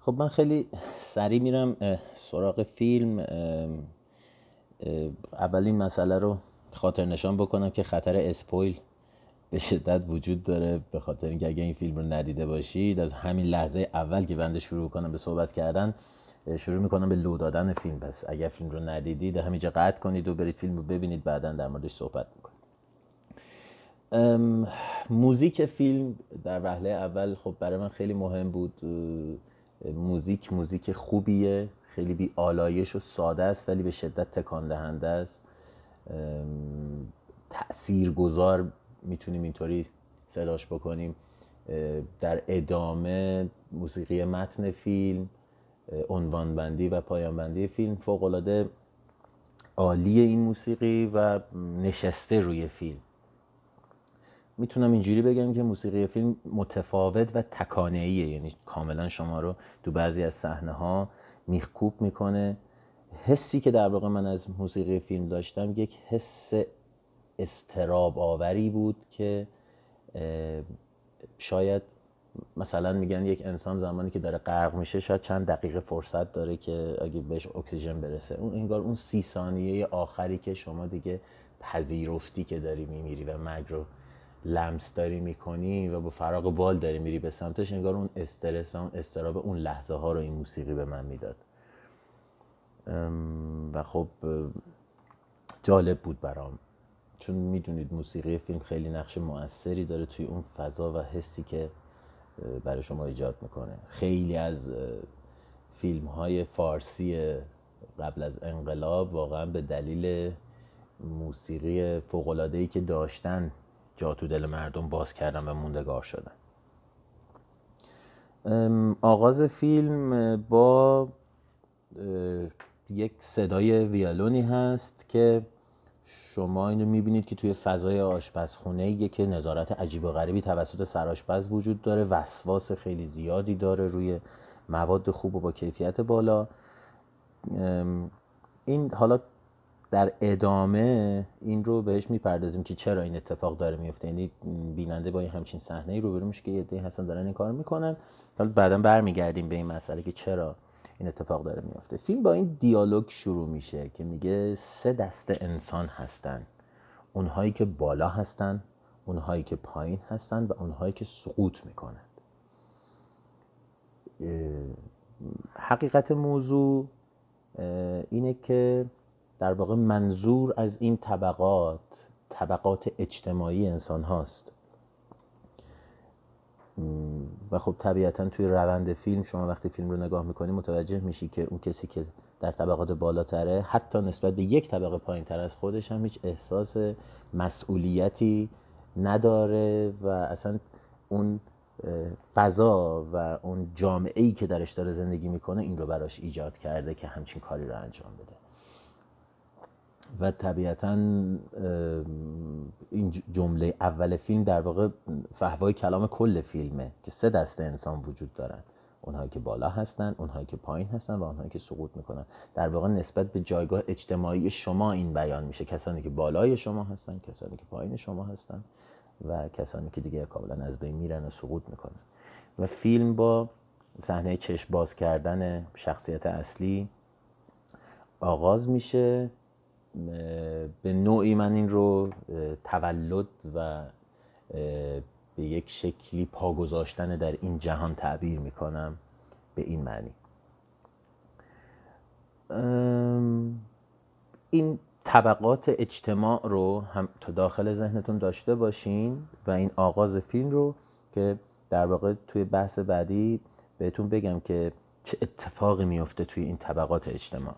خب من خیلی سریع میرم سراغ فیلم. اولین مسئله رو خاطر نشان بکنم که خطر اسپویل به شدت وجود داره به خاطر اینکه اگه این فیلم رو ندیده باشید از همین لحظه اول که بنده شروع کنم به صحبت کردن شروع می‌کنم به لو دادن فیلم. پس اگر فیلم رو ندیدید همینجا قطع کنید و برید فیلم رو ببینید بعدا در موردش صحبت می‌کنید موزیک فیلم در وهله اول خب برای من خیلی مهم بود. موزیک موزیک خوبیه خیلی بی آلایش و ساده است ولی به شدت تکان دهنده است. تأثیر گذار می‌تونیم اینطوری صداش بکنیم. در ادامه موسیقی متن فیلم عنوان بندی و پایان بندی فیلم فوق عالی این موسیقی و نشسته روی فیلم. می‌تونم اینجوری بگم که موسیقی فیلم متفاوت و تکانه‌ایه. یعنی کاملا شما رو تو بعضی از صحنه ها میخکوب می‌کنه. حسی که در واقع من از موسیقی فیلم داشتم یک حس استراب آوری بود که شاید مثلا میگن یک انسان زمانی که داره غرق میشه شاید چند دقیقه فرصت داره که اگه بهش اکسیژن برسه. اون انگار اون سی ثانیه آخری که شما دیگه پذیرفتی که داری میمیری و مرگ رو لمس داری می‌کنی و با فراغ بال داری میری به سمتش انگار اون استرس و اون استراب اون لحظه ها رو این موسیقی به من می‌داد. و خب جالب بود برام. چون می‌دونید موسیقی فیلم خیلی نقش موثری داره توی اون فضا و حسی که برای شما ایجاد می‌کنه. خیلی از فیلم های فارسی قبل از انقلاب واقعا به دلیل موسیقی ای که داشتن جا تو دل مردم باز کردن و موندگار شدن آغاز فیلم با یک صدای ویالونی هست که شما اینو می‌بینید که توی فضای آشپزخونه که نظارت عجیب و غریبی توسط سرآشپز وجود داره وسواس خیلی زیادی داره روی مواد خوب و با کیفیت بالا. این حالا در ادامه این رو بهش می‌پردازیم که چرا این اتفاق داره میفته یعنی بیننده با این همچین صحنه ای روبرو میشه که یه هستن دارن این کار می‌کنن. حالا بعدا برمیگردیم به این مسئله که چرا این اتفاق داره میفته فیلم با این دیالوگ شروع میشه که میگه سه دسته انسان هستن. اونهایی که بالا هستن اونهایی که پایین هستن و اونهایی که سقوط می‌کنند حقیقت موضوع اینه که در واقع منظور از این طبقات طبقات اجتماعی انسان هاست. و خب طبیعتا توی روند فیلم شما وقتی فیلم رو نگاه می‌کنی متوجه میشی که اون کسی که در طبقات بالاتره حتی نسبت به یک طبقه پایین تر از خودش هم هیچ احساس مسئولیتی نداره و اصلا اون فضا و اون جامعه ای که درش داره زندگی می‌کنه این رو براش ایجاد کرده که همچین کاری رو انجام بده. و طبیعتا این جمله اول فیلم در واقع فهوای کلام کل فیلمه که سه دسته انسان وجود دارن. اونهایی که بالا هستن اونهایی که پایین هستن و اونهایی که سقوط می‌کنن. در واقع نسبت به جایگاه اجتماعی شما این بیان میشه. کسانی که بالای شما هستن کسانی که پایین شما هستن و کسانی که دیگه کاملا از بین میرن و سقوط می‌کنن. و فیلم با صحنه چشم باز کردن شخصیت اصلی آغاز میشه. به نوعی من این رو تولد و به یک شکلی پا گذاشتن در این جهان تعبیر می‌کنم به این معنی. این طبقات اجتماع رو هم تا داخل ذهنتون داشته باشین و این آغاز فیلم رو که در واقع توی بحث بعدی بهتون بگم که چه اتفاقی میفته توی این طبقات اجتماع.